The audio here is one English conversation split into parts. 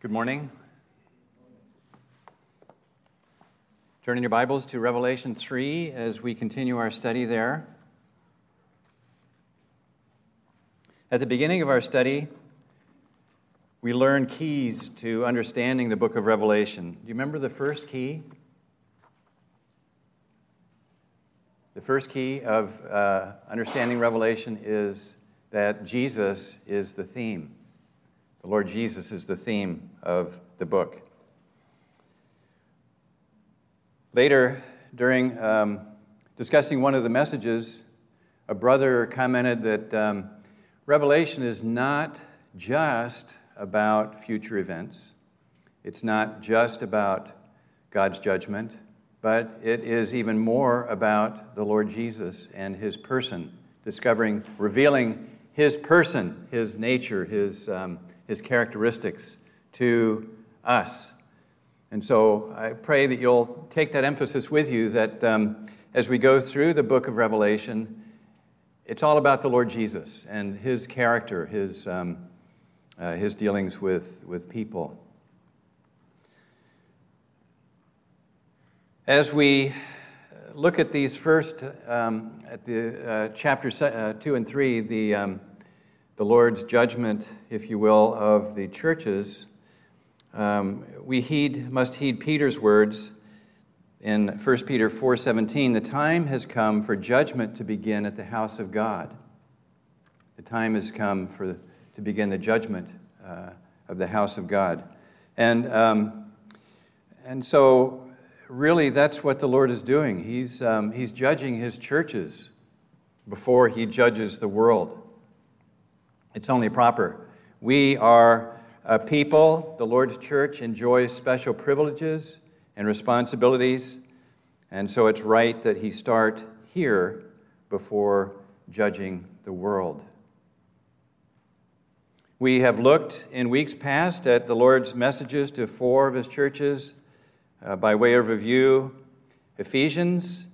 Good morning. Turning your Bibles to Revelation 3 as we continue our study there. At the beginning of our study, we learned keys to understanding the book of Revelation. Do you remember the first key? The first key of uh, understanding Revelation is that Jesus is the theme. The Lord Jesus is the theme of the book. Later, during um, discussing one of the messages, a brother commented that um, Revelation is not just about future events, it's not just about God's judgment, but it is even more about the Lord Jesus and his person, discovering, revealing his person, his nature, his. Um, his characteristics to us. And so I pray that you'll take that emphasis with you that um, as we go through the book of Revelation, it's all about the Lord Jesus and his character, his, um, uh, his dealings with, with people. As we look at these first, um, at the uh, chapter uh, 2 and 3, the, um, the Lord's judgment, if you will, of the churches, um, we heed, must heed Peter's words in 1 Peter 4:17. The time has come for judgment to begin at the house of God. The time has come for to begin the judgment uh, of the house of God, and um, and so really that's what the Lord is doing. He's um, he's judging his churches before he judges the world. It's only proper. We are a people, the Lord's church enjoys special privileges and responsibilities, and so it's right that He start here before judging the world. We have looked in weeks past at the Lord's messages to four of His churches uh, by way of review. Ephesians,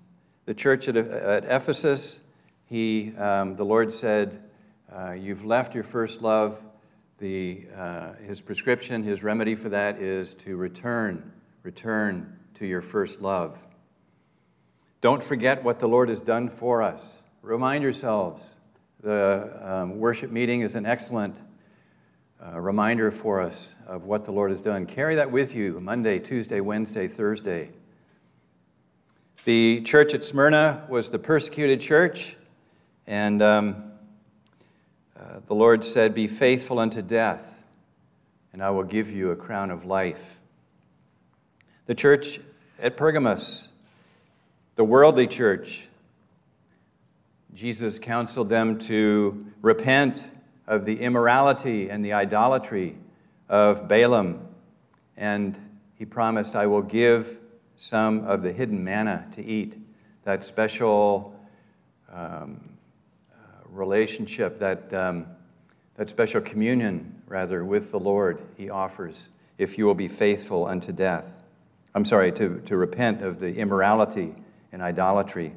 the church at, at Ephesus, he, um, the Lord said, uh, you've left your first love. The, uh, his prescription, his remedy for that is to return, return to your first love. Don't forget what the Lord has done for us. Remind yourselves. The um, worship meeting is an excellent uh, reminder for us of what the Lord has done. Carry that with you Monday, Tuesday, Wednesday, Thursday. The church at Smyrna was the persecuted church, and um, uh, the Lord said, Be faithful unto death, and I will give you a crown of life. The church at Pergamos, the worldly church, Jesus counseled them to repent of the immorality and the idolatry of Balaam, and he promised, I will give some of the hidden manna to eat, that special um, relationship, that, um, that special communion, rather, with the Lord he offers if you will be faithful unto death. I'm sorry, to, to repent of the immorality and idolatry.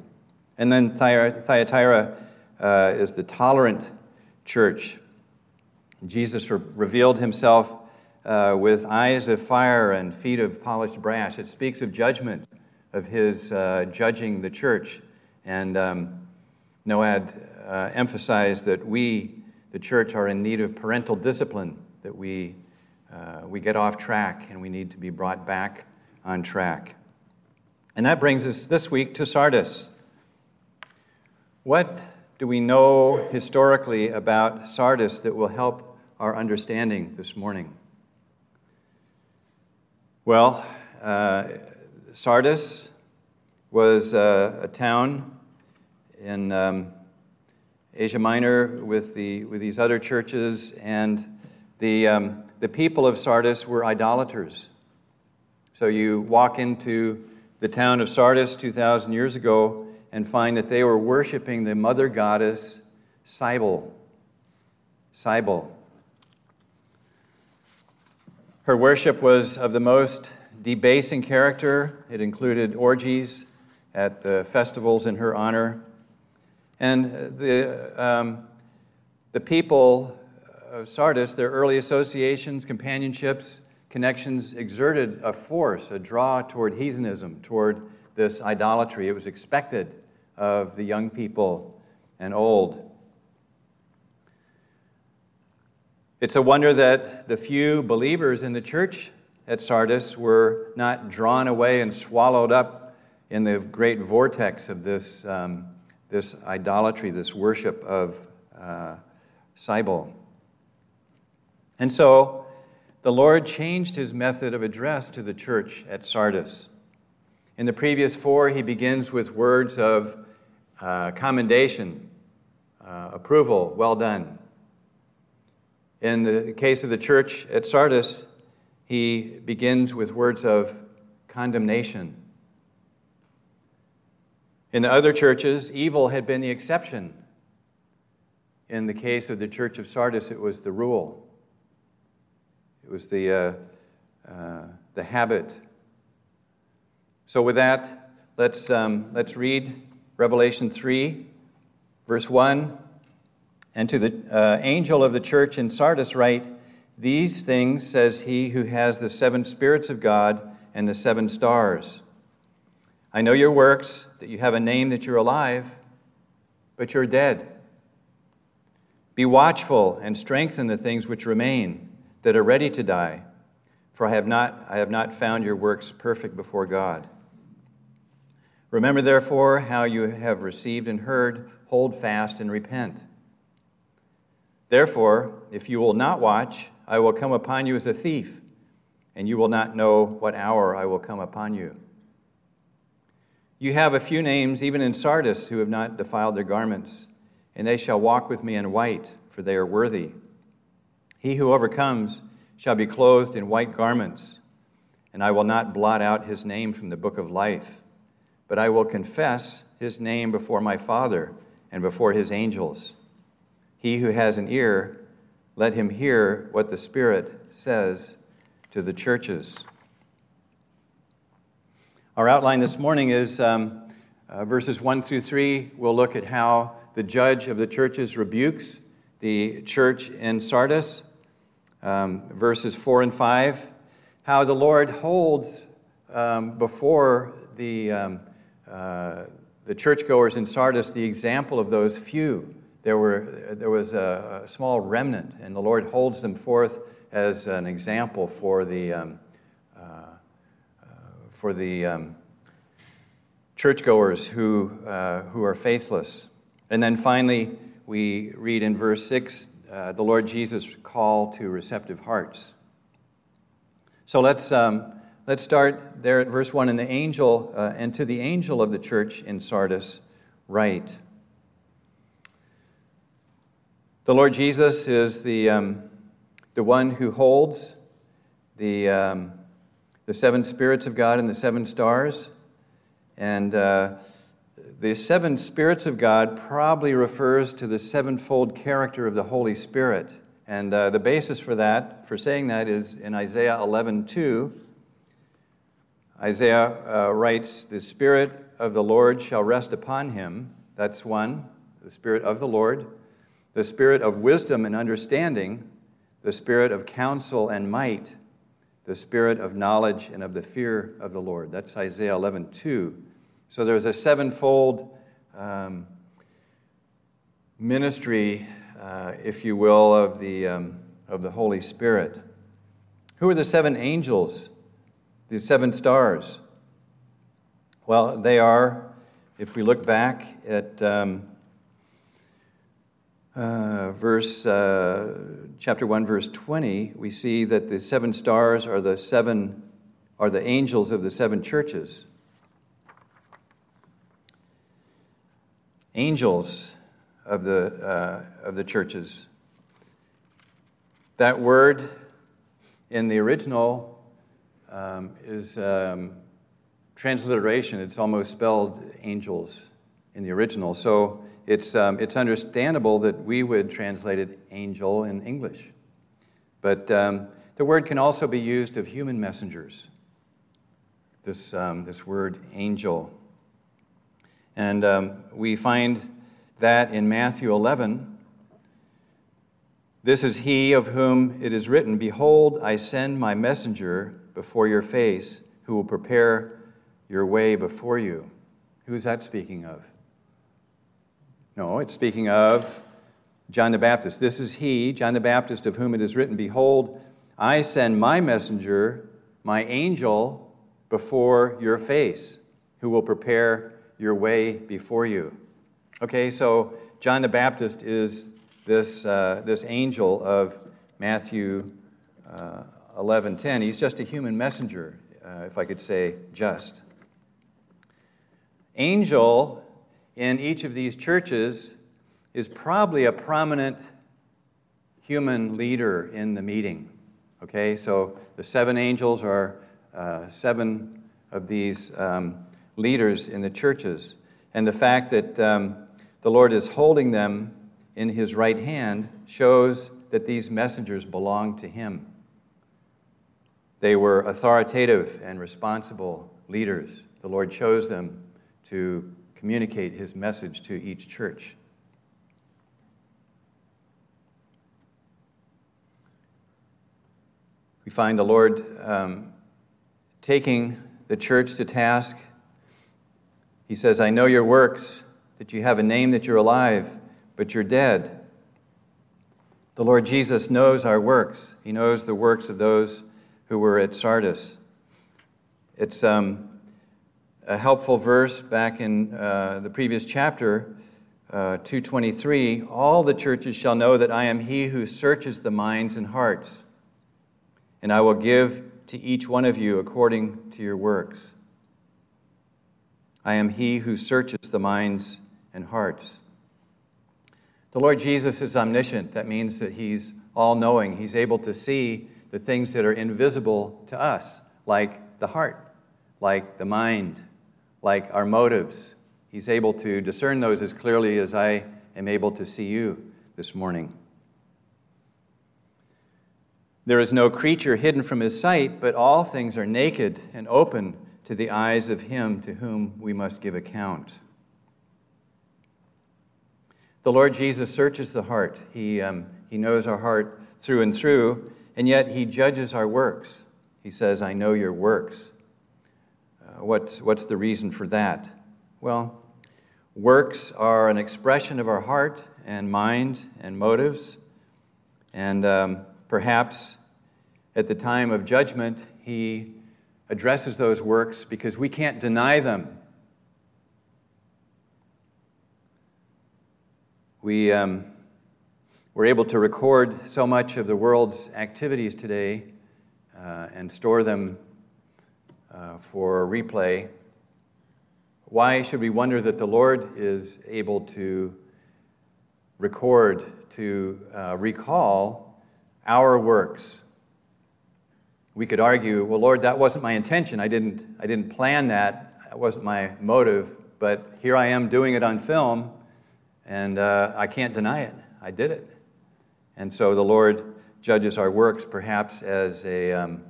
And then Thyatira uh, is the tolerant church. Jesus re- revealed himself uh, with eyes of fire and feet of polished brass. It speaks of judgment, of his uh, judging the church. And um, Noad uh, emphasize that we, the church, are in need of parental discipline, that we, uh, we get off track and we need to be brought back on track. And that brings us this week to Sardis. What do we know historically about Sardis that will help our understanding this morning? Well, uh, Sardis was uh, a town in um, Asia Minor with, the, with these other churches, and the, um, the people of Sardis were idolaters. So you walk into the town of Sardis 2,000 years ago and find that they were worshiping the mother goddess Cybele. Cybele. Her worship was of the most debasing character. It included orgies at the festivals in her honor. And the, um, the people of Sardis, their early associations, companionships, connections exerted a force, a draw toward heathenism, toward this idolatry. It was expected of the young people and old. It's a wonder that the few believers in the church at Sardis were not drawn away and swallowed up in the great vortex of this, um, this idolatry, this worship of uh. And so the Lord changed his method of address to the church at Sardis. In the previous four, he begins with words of uh, commendation, uh, approval, well done. In the case of the church at Sardis, he begins with words of condemnation. In the other churches, evil had been the exception. In the case of the church of Sardis, it was the rule, it was the, uh, uh, the habit. So, with that, let's, um, let's read Revelation 3, verse 1. And to the uh, angel of the church in Sardis, write, These things says he who has the seven spirits of God and the seven stars. I know your works, that you have a name that you're alive, but you're dead. Be watchful and strengthen the things which remain, that are ready to die, for I have not, I have not found your works perfect before God. Remember, therefore, how you have received and heard, hold fast and repent. Therefore, if you will not watch, I will come upon you as a thief, and you will not know what hour I will come upon you. You have a few names, even in Sardis, who have not defiled their garments, and they shall walk with me in white, for they are worthy. He who overcomes shall be clothed in white garments, and I will not blot out his name from the book of life, but I will confess his name before my Father and before his angels. He who has an ear, let him hear what the Spirit says to the churches. Our outline this morning is um, uh, verses 1 through 3. We'll look at how the judge of the churches rebukes the church in Sardis. Um, verses 4 and 5. How the Lord holds um, before the, um, uh, the churchgoers in Sardis the example of those few there, were, there was a, a, small remnant, and the Lord holds them forth as an example for the, um, for the um, churchgoers who, uh, who are faithless. And then finally, we read in verse 6 uh, the Lord Jesus' call to receptive hearts. So let's, um, let's start there at verse 1. And the angel, uh, and to the angel of the church in Sardis, write. The Lord Jesus is the, um, the one who holds the, um, the seven spirits of God and the seven stars. And uh, the seven spirits of God probably refers to the sevenfold character of the Holy Spirit. And uh, the basis for that, for saying that, is in Isaiah 11 2. Isaiah uh, writes, The Spirit of the Lord shall rest upon him. That's one, the Spirit of the Lord the spirit of wisdom and understanding, the spirit of counsel and might, the spirit of knowledge and of the fear of the Lord. That's Isaiah 11, 2. So there's a sevenfold um, ministry, uh, if you will, of the, um, of the Holy Spirit. Who are the seven angels, the seven stars? Well, they are, if we look back at um, uh, verse, uh, chapter 1, verse 20, we see that the seven stars are the seven, are the angels of the seven churches. Angels of the, uh, of the churches. That word in the original um, is um, transliteration. It's almost spelled angels in the original. So it's, um, it's understandable that we would translate it angel in English. But um, the word can also be used of human messengers, this, um, this word angel. And um, we find that in Matthew 11, This is he of whom it is written Behold, I send my messenger before your face, who will prepare your way before you. Who is that speaking of? No, it's speaking of John the Baptist. This is he, John the Baptist, of whom it is written Behold, I send my messenger, my angel, before your face, who will prepare your way before you. Okay, so John the Baptist is this, uh, this angel of Matthew uh, 11:10. He's just a human messenger, uh, if I could say just. Angel in each of these churches is probably a prominent human leader in the meeting. Okay, so the seven angels are uh, seven of these um, leaders in the churches. And the fact that um, the Lord is holding them in his right hand shows that these messengers belong to him. They were authoritative and responsible leaders. The Lord chose them to communicate his message to each church. We find the Lord um, taking the church to task. He says, I know your works, that you have a name that you're alive, but you're dead. The Lord Jesus knows our works. He knows the works of those who were at Sardis. It's um, a helpful verse back in uh, the previous chapter, uh, 223 All the churches shall know that I am he who searches the minds and hearts, and I will give to each one of you according to your works. I am he who searches the minds and hearts. The Lord Jesus is omniscient. That means that he's all knowing. He's able to see the things that are invisible to us, like the heart, like the mind, like our motives. He's able to discern those as clearly as I am able to see you this morning. There is no creature hidden from his sight, but all things are naked and open to the eyes of him to whom we must give account. The Lord Jesus searches the heart. He, um, he knows our heart through and through, and yet he judges our works. He says, I know your works. What's, what's the reason for that? Well, works are an expression of our heart and mind and motives. And um, perhaps at the time of judgment, he addresses those works because we can't deny them. We, um, we're able to record so much of the world's activities today uh, and store them uh, for replay. Why should we wonder that the Lord is able to record, to uh, recall our works? We could argue, well, Lord, that wasn't my intention. I didn't, I didn't plan that. That wasn't my motive. But here I am doing it on film, and uh, I can't deny it. I did it. And so the Lord judges our works perhaps as a, um,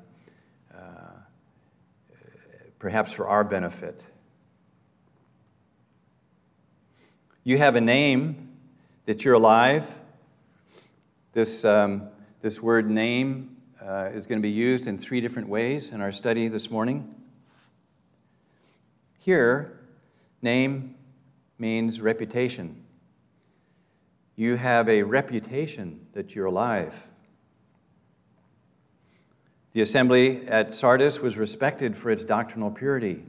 perhaps for our benefit. You have a name that you're alive. This, um, this word name uh, is going to be used in three different ways in our study this morning. Here, name means reputation. You have a reputation that you're alive. The assembly at Sardis was respected for its doctrinal purity.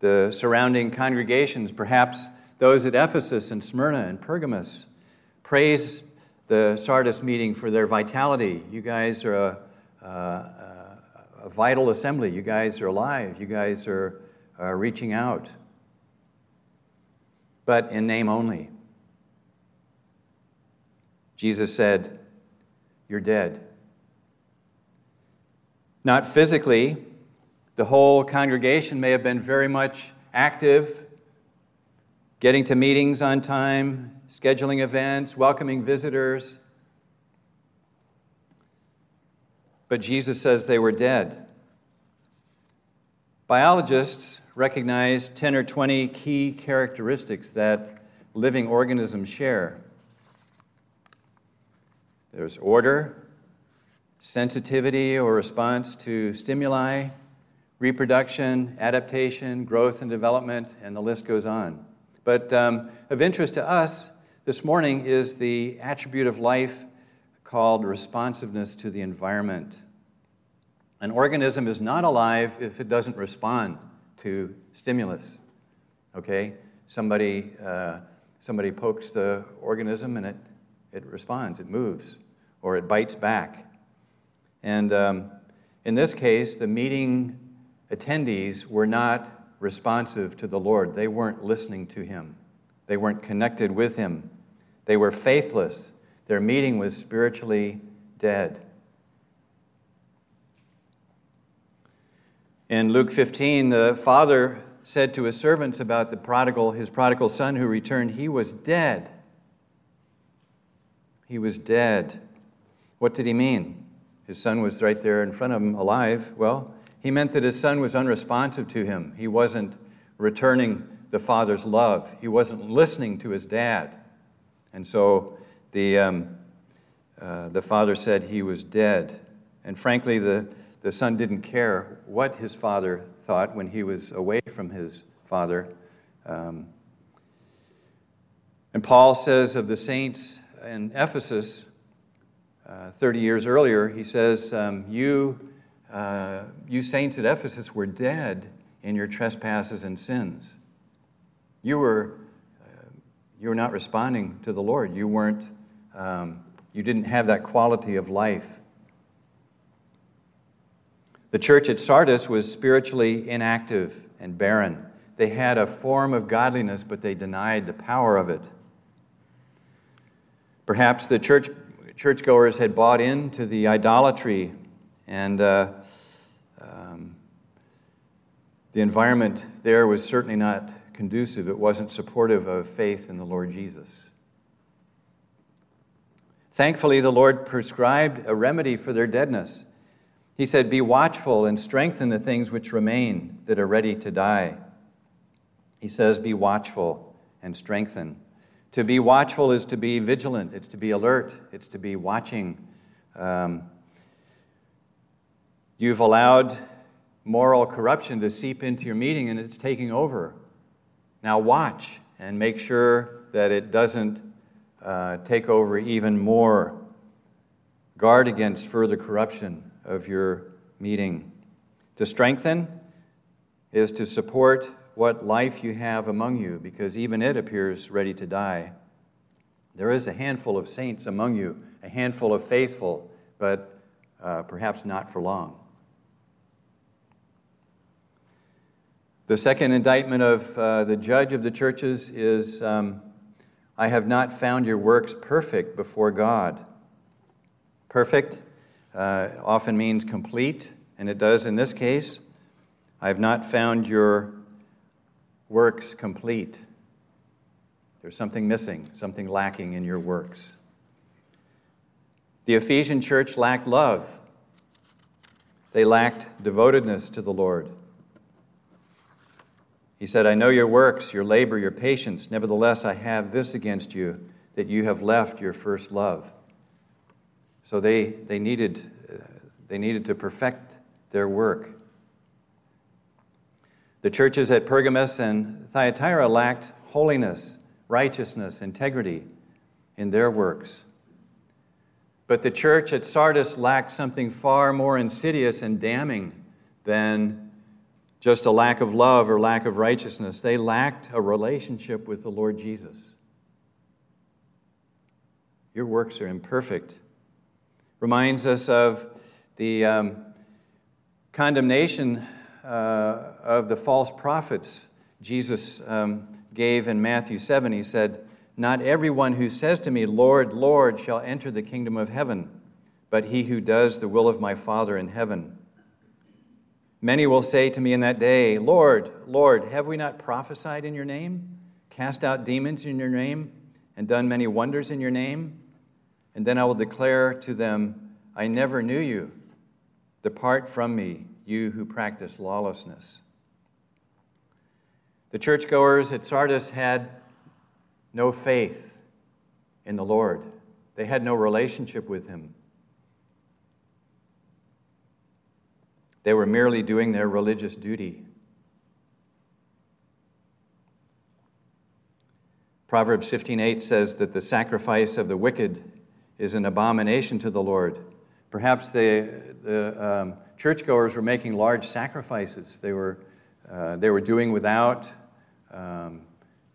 The surrounding congregations, perhaps those at Ephesus and Smyrna and Pergamos, praised the Sardis meeting for their vitality. You guys are a, a, a vital assembly. You guys are alive. You guys are, are reaching out. But in name only. Jesus said, You're dead. Not physically, the whole congregation may have been very much active, getting to meetings on time, scheduling events, welcoming visitors. But Jesus says they were dead. Biologists recognize 10 or 20 key characteristics that living organisms share. there's order, sensitivity or response to stimuli, reproduction, adaptation, growth and development, and the list goes on. But um, of interest to us this morning is the attribute of life called responsiveness to the environment. An organism is not alive if it doesn't respond to stimulus. Okay? Somebody, uh, somebody pokes the organism and it, it responds, it moves, or it bites back. And um, in this case, the meeting attendees were not responsive to the Lord. They weren't listening to Him, they weren't connected with Him. They were faithless. Their meeting was spiritually dead. In Luke 15, the father said to his servants about the prodigal, his prodigal son who returned, he was dead. He was dead. What did he mean? His son was right there in front of him, alive. Well, he meant that his son was unresponsive to him. He wasn't returning the father's love, he wasn't listening to his dad. And so the, um, uh, the father said he was dead. And frankly, the, the son didn't care what his father thought when he was away from his father. Um, and Paul says of the saints in Ephesus, uh, 30 years earlier, he says, um, you, uh, you saints at Ephesus were dead in your trespasses and sins. You were, uh, you were not responding to the Lord. You weren't, um, you didn't have that quality of life the church at Sardis was spiritually inactive and barren. They had a form of godliness, but they denied the power of it. Perhaps the church, churchgoers had bought into the idolatry, and uh, um, the environment there was certainly not conducive. It wasn't supportive of faith in the Lord Jesus. Thankfully, the Lord prescribed a remedy for their deadness. He said, Be watchful and strengthen the things which remain that are ready to die. He says, Be watchful and strengthen. To be watchful is to be vigilant, it's to be alert, it's to be watching. Um, you've allowed moral corruption to seep into your meeting and it's taking over. Now, watch and make sure that it doesn't uh, take over even more. Guard against further corruption of your meeting. To strengthen is to support what life you have among you, because even it appears ready to die. There is a handful of saints among you, a handful of faithful, but uh, perhaps not for long. The second indictment of uh, the judge of the churches is um, I have not found your works perfect before God. Perfect uh, often means complete, and it does in this case. I have not found your works complete. There's something missing, something lacking in your works. The Ephesian church lacked love. They lacked devotedness to the Lord. He said, I know your works, your labor, your patience. Nevertheless, I have this against you, that you have left your first love. So they, they, needed, uh, they needed to perfect their work. The churches at Pergamos and Thyatira lacked holiness, righteousness, integrity in their works. But the church at Sardis lacked something far more insidious and damning than just a lack of love or lack of righteousness. They lacked a relationship with the Lord Jesus. Your works are imperfect reminds us of the um, condemnation uh, of the false prophets Jesus um, gave in Matthew 7. He said, Not everyone who says to me, Lord, Lord, shall enter the kingdom of heaven, but he who does the will of my Father in heaven. Many will say to me in that day, Lord, Lord, have we not prophesied in your name, cast out demons in your name, and done many wonders in your name? And then I will declare to them, I never knew you. Depart from me, you who practice lawlessness. The churchgoers at Sardis had no faith in the Lord. They had no relationship with him. They were merely doing their religious duty. Proverbs 15:8 says that the sacrifice of the wicked is an abomination to the Lord. Perhaps the, the um, churchgoers were making large sacrifices. They were, uh, they were doing without, um,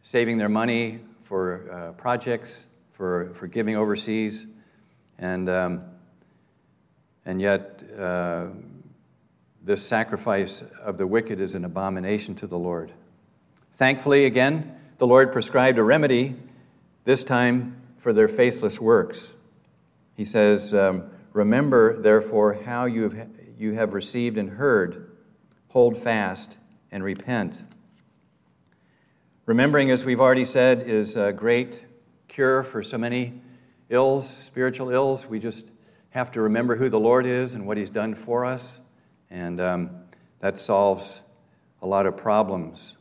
saving their money for uh, projects, for, for giving overseas. And, um, and yet, uh, this sacrifice of the wicked is an abomination to the Lord. Thankfully, again, the Lord prescribed a remedy, this time for their faithless works. He says, um, Remember, therefore, how you have, you have received and heard, hold fast and repent. Remembering, as we've already said, is a great cure for so many ills, spiritual ills. We just have to remember who the Lord is and what He's done for us, and um, that solves a lot of problems.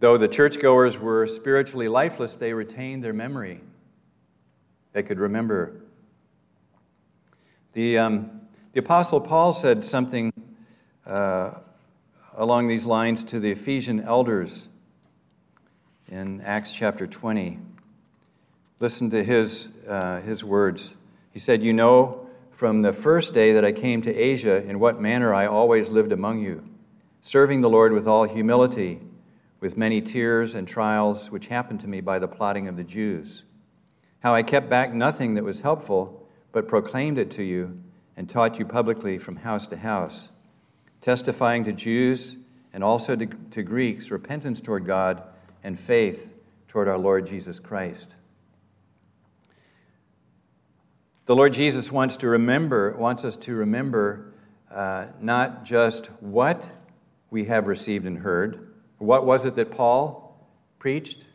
Though the churchgoers were spiritually lifeless, they retained their memory. They could remember. The, um, the Apostle Paul said something uh, along these lines to the Ephesian elders in Acts chapter 20. Listen to his, uh, his words. He said, You know from the first day that I came to Asia in what manner I always lived among you, serving the Lord with all humility with many tears and trials which happened to me by the plotting of the Jews. How I kept back nothing that was helpful, but proclaimed it to you and taught you publicly from house to house, testifying to Jews and also to, to Greeks repentance toward God and faith toward our Lord Jesus Christ. The Lord Jesus wants to remember, wants us to remember uh, not just what we have received and heard, what was it that Paul preached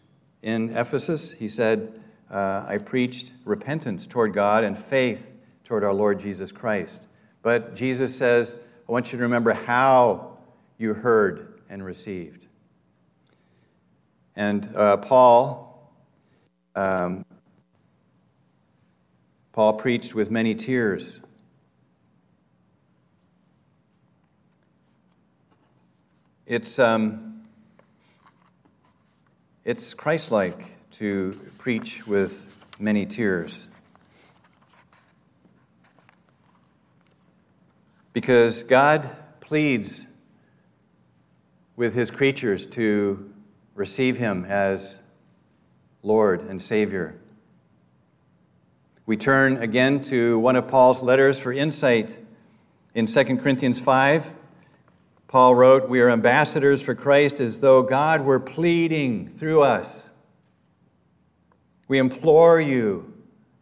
in Ephesus? He said, uh, I preached repentance toward God and faith toward our Lord Jesus Christ. But Jesus says, I want you to remember how you heard and received. And uh, Paul, um, Paul preached with many tears. It's um, it's Christ like to preach with many tears. Because God pleads with his creatures to receive him as Lord and Savior. We turn again to one of Paul's letters for insight in 2 Corinthians 5. Paul wrote, We are ambassadors for Christ as though God were pleading through us. We implore you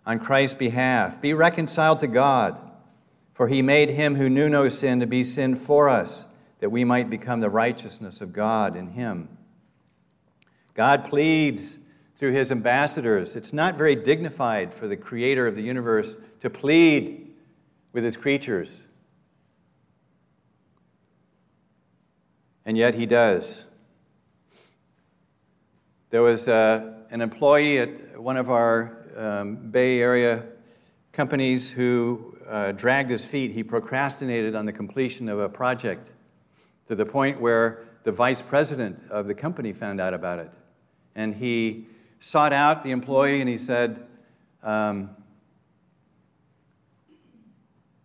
on Christ's behalf be reconciled to God, for he made him who knew no sin to be sin for us, that we might become the righteousness of God in him. God pleads through his ambassadors. It's not very dignified for the creator of the universe to plead with his creatures. and yet he does. There was uh, an employee at one of our um, Bay Area companies who uh, dragged his feet. He procrastinated on the completion of a project to the point where the vice president of the company found out about it. And he sought out the employee and he said, um,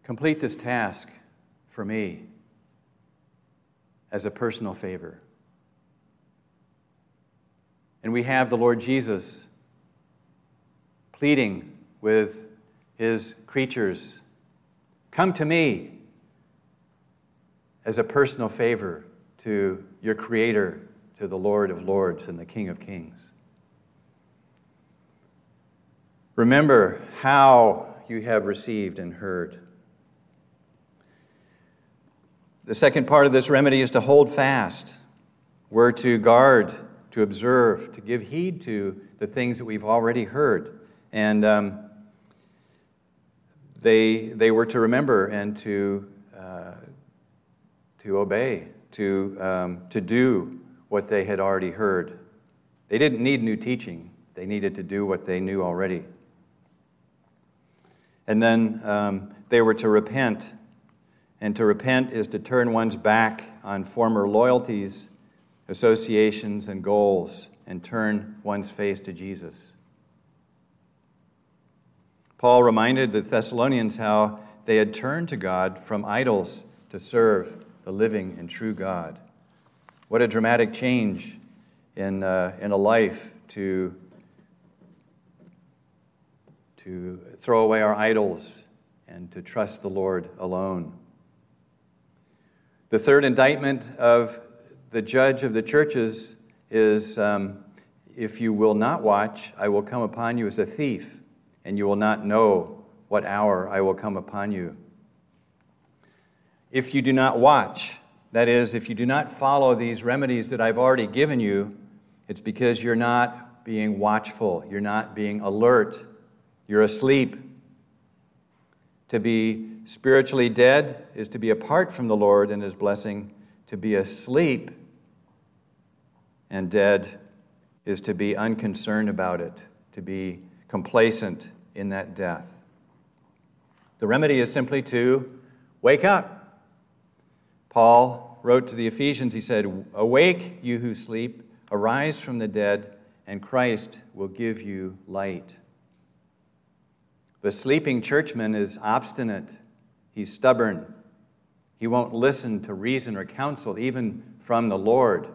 Complete this task for me as a personal favor. And we have the Lord Jesus pleading with his creatures Come to me as a personal favor to your Creator, to the Lord of Lords and the King of Kings. Remember how you have received and heard. The second part of this remedy is to hold fast. We're to guard, to observe, to give heed to the things that we've already heard. And um, they, they were to remember and to, uh, to obey, to, um, to do what they had already heard. They didn't need new teaching, they needed to do what they knew already. And then um, they were to repent. And to repent is to turn one's back on former loyalties, associations, and goals and turn one's face to Jesus. Paul reminded the Thessalonians how they had turned to God from idols to serve the living and true God. What a dramatic change in, uh, in a life to, to throw away our idols and to trust the Lord alone. The third indictment of the judge of the churches is um, if you will not watch, I will come upon you as a thief, and you will not know what hour I will come upon you. If you do not watch, that is, if you do not follow these remedies that I've already given you, it's because you're not being watchful, you're not being alert, you're asleep. To be spiritually dead is to be apart from the Lord and His blessing. To be asleep and dead is to be unconcerned about it, to be complacent in that death. The remedy is simply to wake up. Paul wrote to the Ephesians, he said, Awake, you who sleep, arise from the dead, and Christ will give you light. The sleeping churchman is obstinate, he's stubborn, he won't listen to reason or counsel, even from the Lord.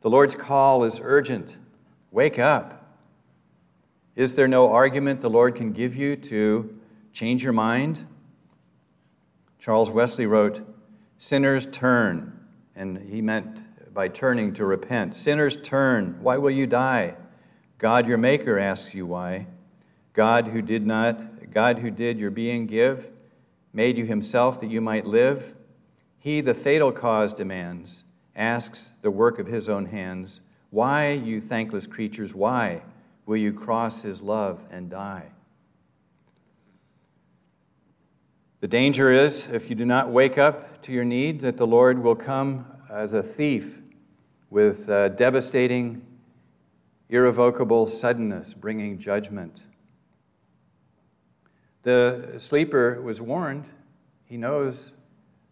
The Lord's call is urgent. Wake up. Is there no argument the Lord can give you to change your mind? Charles Wesley wrote, Sinners turn, and he meant by turning to repent. Sinners turn. Why will you die? God your maker asks you why. God who did not God who did your being give, made you himself that you might live. He the fatal cause demands asks the work of his own hands, Why, you thankless creatures, why will you cross his love and die? The danger is, if you do not wake up to your need, that the Lord will come as a thief with uh, devastating, irrevocable suddenness, bringing judgment. The sleeper was warned. He knows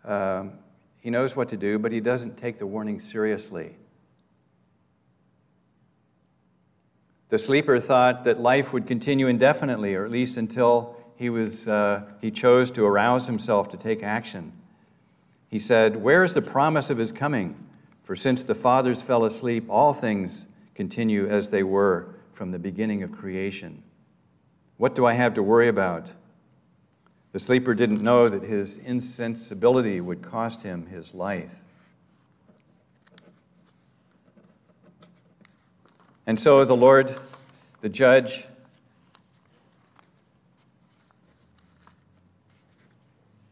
um, he knows what to do, but he doesn't take the warning seriously. The sleeper thought that life would continue indefinitely, or at least until he, was, uh, he chose to arouse himself to take action. He said, Where is the promise of his coming? For since the fathers fell asleep, all things continue as they were from the beginning of creation. What do I have to worry about? The sleeper didn't know that his insensibility would cost him his life. And so the Lord, the judge,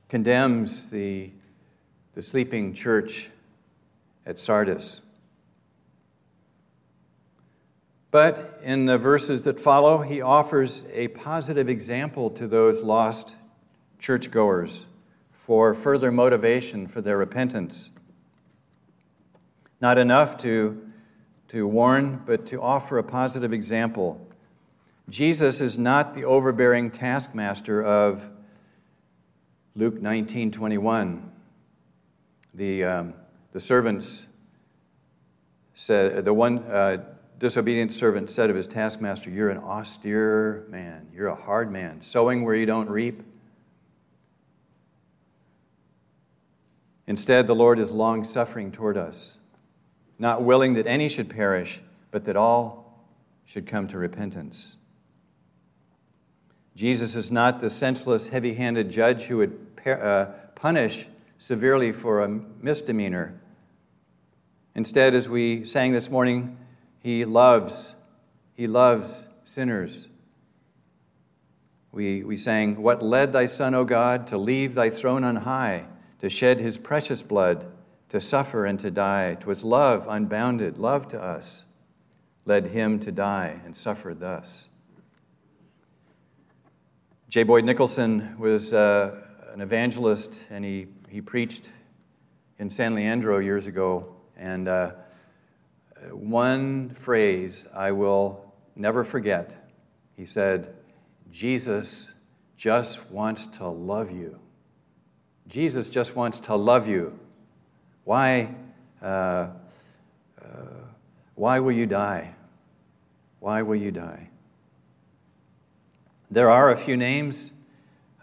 condemns the, the sleeping church at Sardis. But in the verses that follow, he offers a positive example to those lost churchgoers for further motivation for their repentance. Not enough to, to warn, but to offer a positive example. Jesus is not the overbearing taskmaster of Luke 19 21. The, um, the servants said, the one uh, disobedient servant said of his taskmaster, You're an austere man, you're a hard man, sowing where you don't reap Instead, the Lord is long suffering toward us, not willing that any should perish, but that all should come to repentance. Jesus is not the senseless, heavy handed judge who would uh, punish severely for a misdemeanor. Instead, as we sang this morning, he loves, he loves sinners. We, we sang, What led thy Son, O God, to leave thy throne on high? to shed his precious blood, to suffer and to die. 'Twas love unbounded, love to us, led him to die and suffer thus. J. Boyd Nicholson was uh, an evangelist, and he, he preached in San Leandro years ago. And uh, one phrase I will never forget. He said, Jesus just wants to love you. Jesus just wants to love you. Why, uh, uh, why will you die? Why will you die? There are a few names,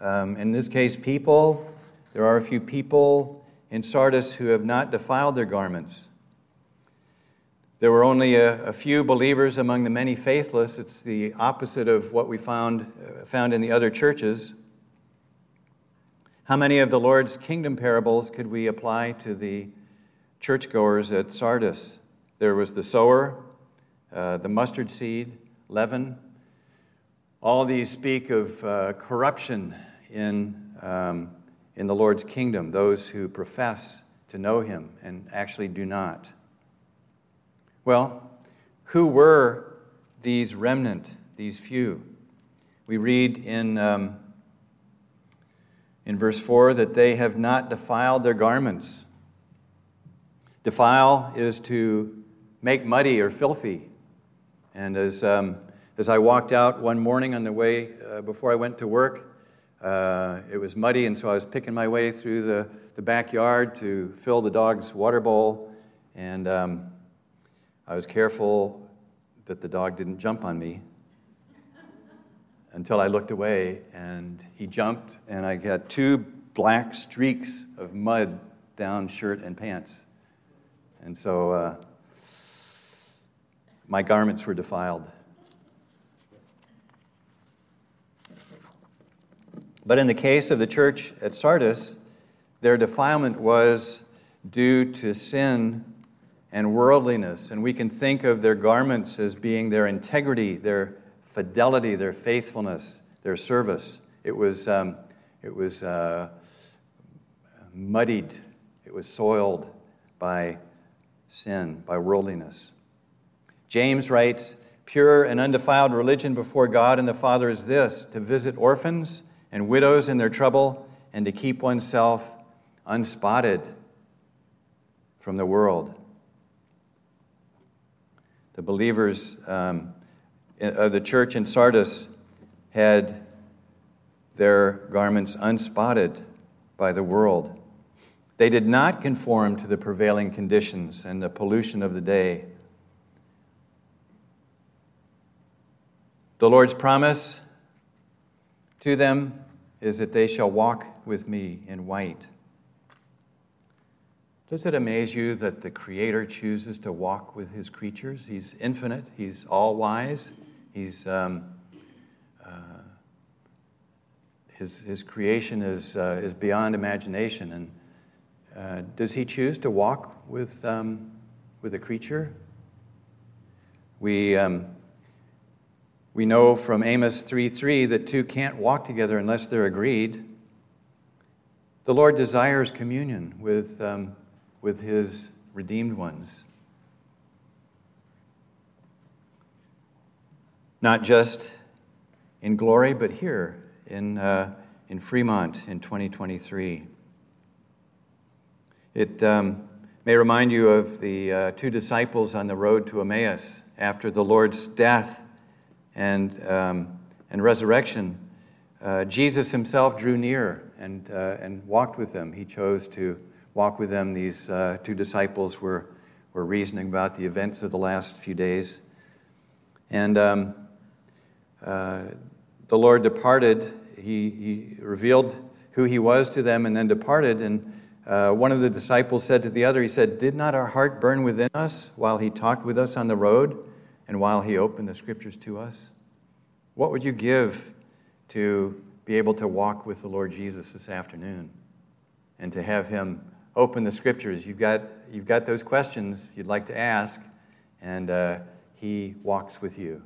um, in this case, people. There are a few people in Sardis who have not defiled their garments. There were only a, a, few believers among the many faithless. It's the opposite of what we found, uh, found in the other churches. How many of the Lord's kingdom parables could we apply to the churchgoers at Sardis? There was the sower, uh, the mustard seed, leaven. All these speak of uh, corruption in, um, in the Lord's kingdom, those who profess to know him and actually do not. Well, who were these remnant, these few? We read in, um, in verse 4 that they have not defiled their garments. Defile is to make muddy or filthy. And as, um, as I walked out one morning on the way uh, before I went to work, uh, it was muddy, and so I was picking my way through the, the backyard to fill the dog's water bowl. And um, I was careful that the dog didn't jump on me until I looked away and he jumped, and I got two black streaks of mud down shirt and pants. And so uh, my garments were defiled. But in the case of the church at Sardis, their defilement was due to sin and worldliness. And we can think of their garments as being their integrity, their fidelity, their faithfulness, their service. It was, um, it was uh, muddied, it was soiled by sin, by worldliness. James writes, Pure and undefiled religion before God and the Father is this to visit orphans and widows in their trouble and to keep oneself unspotted from the world the believers um, of the church in Sardis had their garments unspotted by the world. They did not conform to the prevailing conditions and the pollution of the day. The Lord's promise to them is that they shall walk with me in white does it amaze you that the Creator chooses to walk with His creatures? He's infinite, He's all wise, He's. Um, uh, his, his creation is, uh, is beyond imagination. And uh, does he choose to walk with, um, with a creature? We, um, we know from Amos 3:3 that two can't walk together unless they're agreed. The Lord desires communion with, um, with his redeemed ones. Not just in glory, but here in, uh, in Fremont in 2023. It um, may remind you of the uh, two disciples on the road to Emmaus after the Lord's death and, um, and resurrection. Uh, Jesus himself drew near and, uh, and walked with them. He chose to walk with them. These uh, two disciples were, were reasoning about the events of the last few days. And um, uh, the Lord departed. He, he revealed who he was to them and then departed. And uh, one of the disciples said to the other, He said, Did not our heart burn within us while he talked with us on the road and while he opened the scriptures to us? What would you give to be able to walk with the Lord Jesus this afternoon and to have him open the scriptures. You've got, you've got those questions you'd like to ask, and uh, He walks with you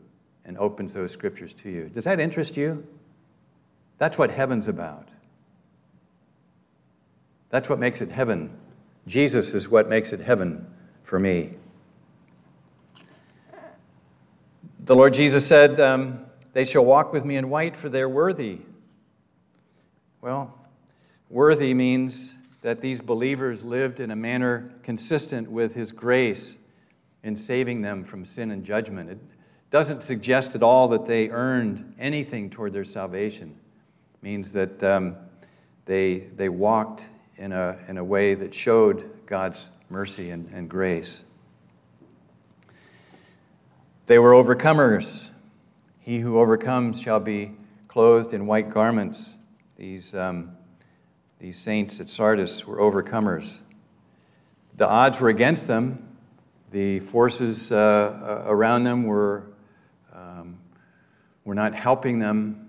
and opens those scriptures to you. Does that interest you? That's what heaven's about. That's what makes it heaven. Jesus is what makes it heaven for me. The Lord Jesus said, um, They shall walk with me in white, for they're worthy. Well, worthy means that these believers lived in a manner consistent with His grace in saving them from sin and judgment. It doesn't suggest at all that they earned anything toward their salvation. It means that um, they, they walked in a, in a way that showed God's mercy and, and grace. They were overcomers. He who overcomes shall be clothed in white garments. These, um, these saints at Sardis were overcomers. The odds were against them. The forces uh, around them were, were not helping them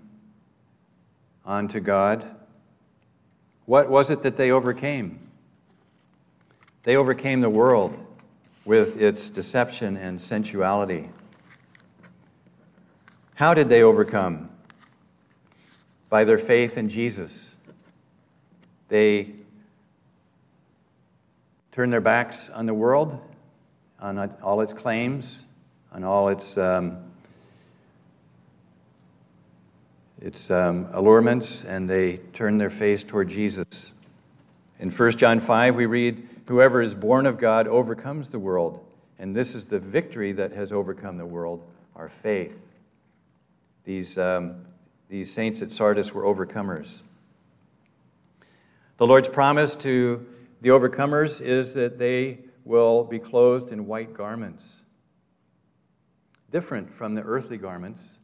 onto God. What was it that they overcame? They overcame the world with its deception and sensuality. How did they overcome? By their faith in Jesus. They turned their backs on the world, on all its claims, on all its, um, its um, allurements, and they turn their face toward Jesus. In 1 John 5, we read, Whoever is born of God overcomes the world, and this is the victory that has overcome the world, our faith. These, um, these saints at Sardis were overcomers. The Lord's promise to the overcomers is that they will be clothed in white garments, different from the earthly garments.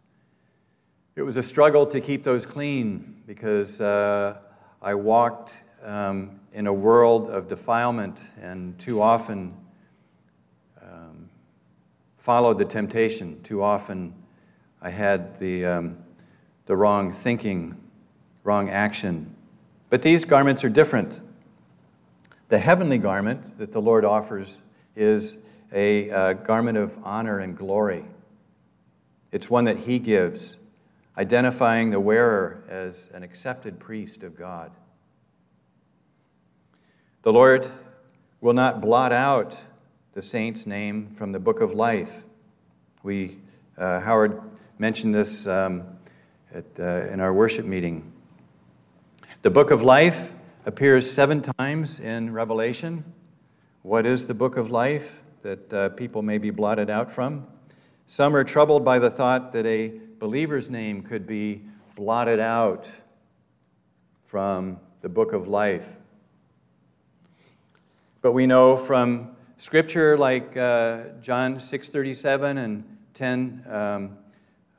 It was a struggle to keep those clean because uh, I walked um, in a world of defilement and too often um, followed the temptation. Too often I had the, um, the wrong thinking, wrong action. But these garments are different. The heavenly garment that the Lord offers is a uh, garment of honor and glory. It's one that He gives, identifying the wearer as an accepted priest of God. The Lord will not blot out the saint's name from the book of life. We, uh, Howard mentioned this um, at, uh, in our worship meeting. The book of life appears seven times in Revelation. What is the book of life that uh, people may be blotted out from? Some are troubled by the thought that a believer's name could be blotted out from the book of life. But we know from scripture like uh, John 6:37 and 10 um,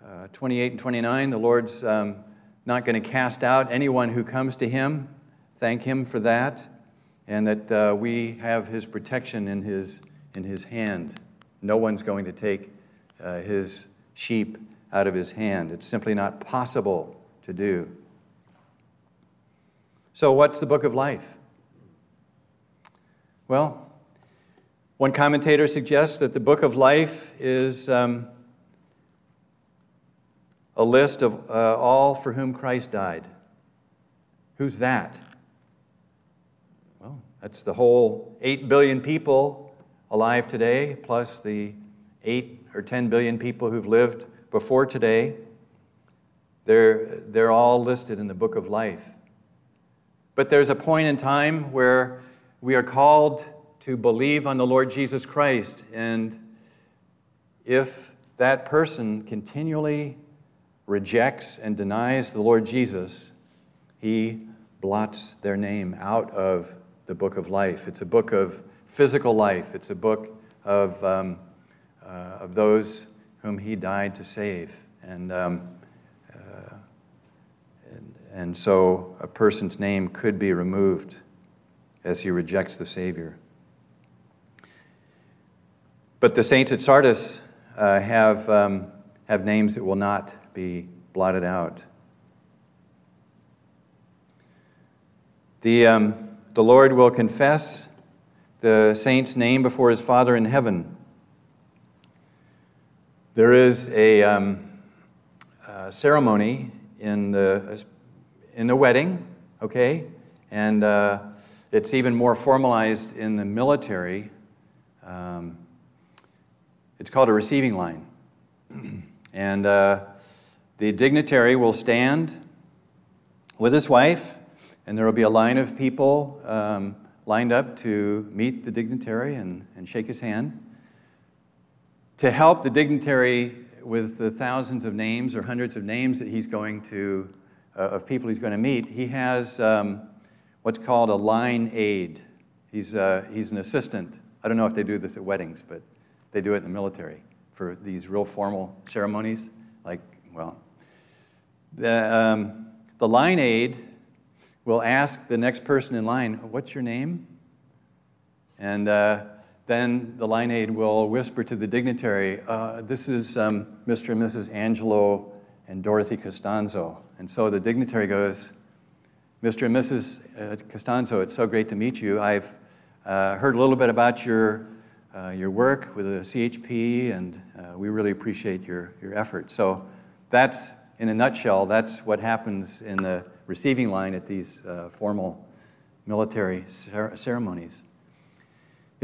uh, 28 and 29, the Lord's um, not going to cast out anyone who comes to Him. Thank Him for that. And that uh, we have His protection in His, in his hand. No one's going to take uh, His sheep out of His hand. It's simply not possible to do. So, what's the book of life? Well, one commentator suggests that the book of life is um, a list of uh, all for whom Christ died. Who's that? Well, that's the whole 8 billion people alive today, plus the 8 or 10 billion people who've lived before today. They're, they're all listed in the book of life. But there's a point in time where we are called to believe on the Lord Jesus Christ. And if that person continually rejects and denies the Lord Jesus, he blots their name out of the book of life. It's a book of physical life, it's a book of, um, uh, of those whom he died to save. And, um, uh, and, and so a person's name could be removed as he rejects the Savior. But the saints at Sardis uh, have, um, have names that will not be blotted out. The, um, the Lord will confess the saint's name before his Father in heaven. There is a, um, a ceremony in the, in the wedding, okay? And uh, it's even more formalized in the military. Um, it's called a receiving line. and uh, the dignitary will stand with his wife, and there will be a line of people um, lined up to meet the dignitary and, and shake his hand. To help the dignitary with the thousands of names or hundreds of names that he's going to, uh, of people he's going to meet, he has um, what's called a line aide. He's, uh, he's an assistant. I don't know if they do this at weddings, but they do it in the military for these real formal ceremonies. Like, well, the, um, the line aide will ask the next person in line, What's your name? And uh, then the line aide will whisper to the dignitary, uh, This is um, Mr. and Mrs. Angelo and Dorothy Costanzo. And so the dignitary goes, Mr. and Mrs. Uh, Costanzo, it's so great to meet you. I've uh, heard a little bit about your, uh, your work with the CHP, and uh, we really appreciate your, your effort. So that's, in a nutshell, that's what happens in the receiving line at these uh, formal military cer- ceremonies.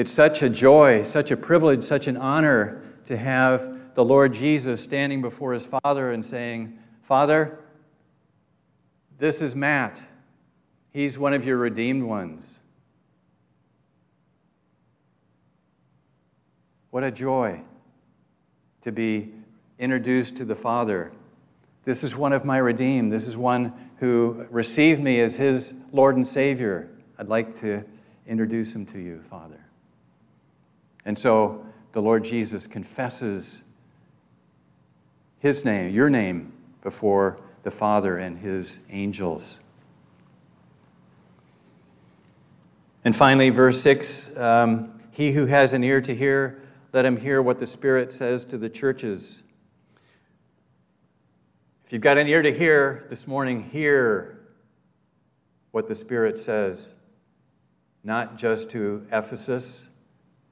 It's such a joy, such a privilege, such an honor to have the Lord Jesus standing before his Father and saying, Father, this is Matt. He's one of your redeemed ones. What a joy to be introduced to the Father. This is one of my redeemed. This is one who received me as his Lord and Savior. I'd like to introduce him to you, Father. And so the Lord Jesus confesses his name, your name, before the Father and his angels. And finally, verse 6 um, He who has an ear to hear, let him hear what the Spirit says to the churches. If you've got an ear to hear this morning, hear what the Spirit says, not just to Ephesus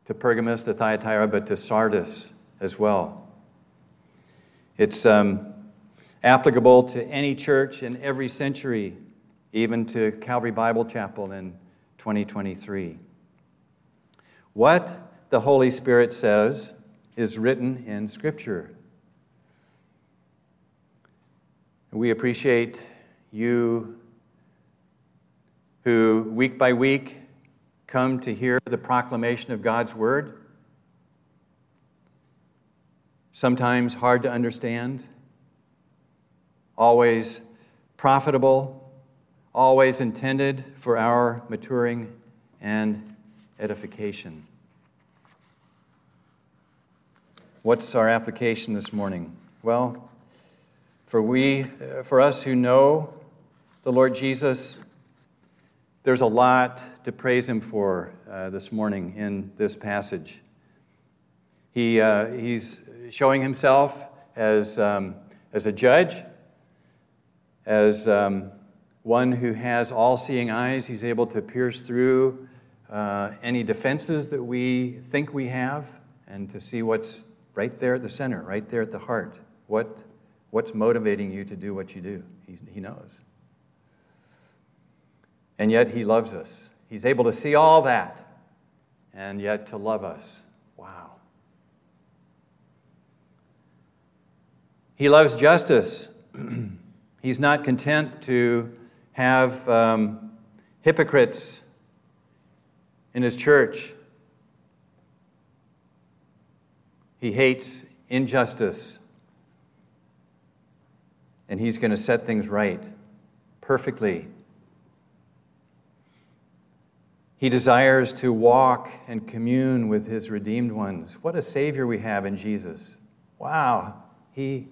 to Pergamos, to Thyatira, but to Sardis as well. It's um, applicable to any church in every century, even to Calvary Bible Chapel in 2023. What the Holy Spirit says is written in Scripture. We appreciate you who, week by week, come to hear the proclamation of God's word. Sometimes hard to understand, always profitable, always intended for our maturing and edification. What's our application this morning? Well, for we for us who know the Lord Jesus there's a lot to praise him for uh, this morning in this passage. He, uh, he's showing himself as, um, as a judge, as um, one who has all seeing eyes. He's able to pierce through uh, any defenses that we think we have and to see what's right there at the center, right there at the heart. What, what's motivating you to do what you do? He's, he knows and yet He loves us. He's able to see all that and yet to love us. Wow. He loves justice. He's not content to have um, hypocrites in His church. He hates injustice. And He's going to set things right perfectly he desires to walk and commune with his redeemed ones. What a Savior we have in Jesus. Wow. He,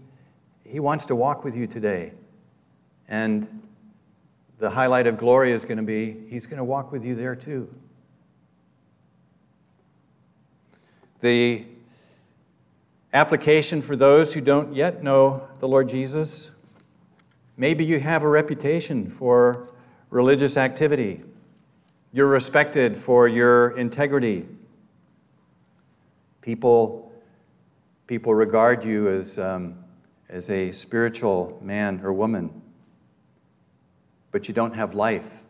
he wants to walk with you today. And the highlight of glory is going to be He's going to walk with you there too. The application for those who don't yet know the Lord Jesus maybe you have a reputation for religious activity you're respected for your integrity. People, people regard you as, um, as a spiritual man or woman, but you don't have life.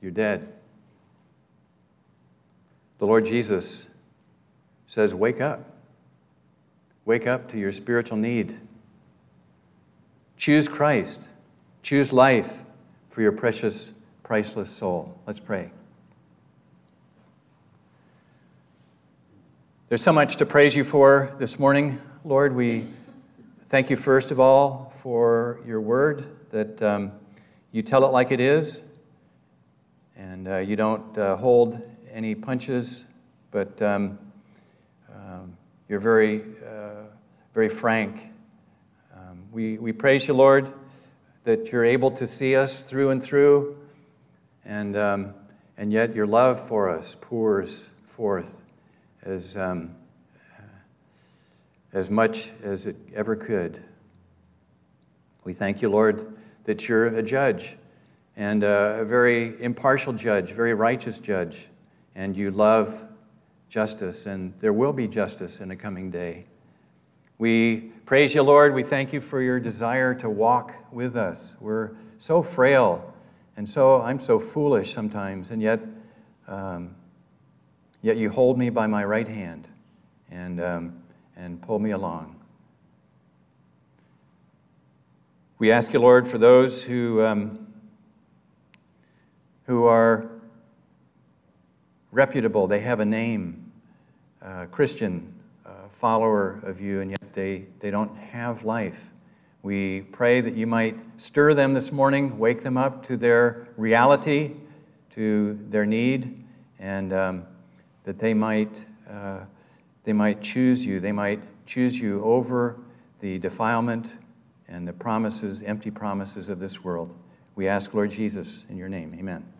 You're dead. The Lord Jesus says, Wake up. Wake up to your spiritual need. Choose Christ. Choose life for your precious, priceless soul. Let's pray. There's so much to praise you for this morning, Lord. We thank you, first of all, for your word, that um, you tell it like it is, and uh, you don't uh, hold any punches, but um, um, you're very, uh, very frank. Um, we, we praise you, Lord, that you're able to see us through and through, and, um, and yet your love for us pours forth as, um, as much as it ever could. We thank you, Lord, that you're a judge and a very impartial judge, very righteous judge, and you love justice, and there will be justice in a coming day. We praise you, Lord. We thank you for your desire to walk with us. We're so frail, and so I'm so foolish sometimes, and yet, um, yet you hold me by my right hand and, um, and pull me along. We ask you, Lord, for those who. Um, who are reputable, they have a name, uh, Christian, follower of you, and yet they, they don't have life. We pray that you might stir them this morning, wake them up to their reality, to their need, and um, that they might, uh, they might choose you. They might choose you over the defilement and the promises, empty promises of this world. We ask, Lord Jesus, in your name, amen.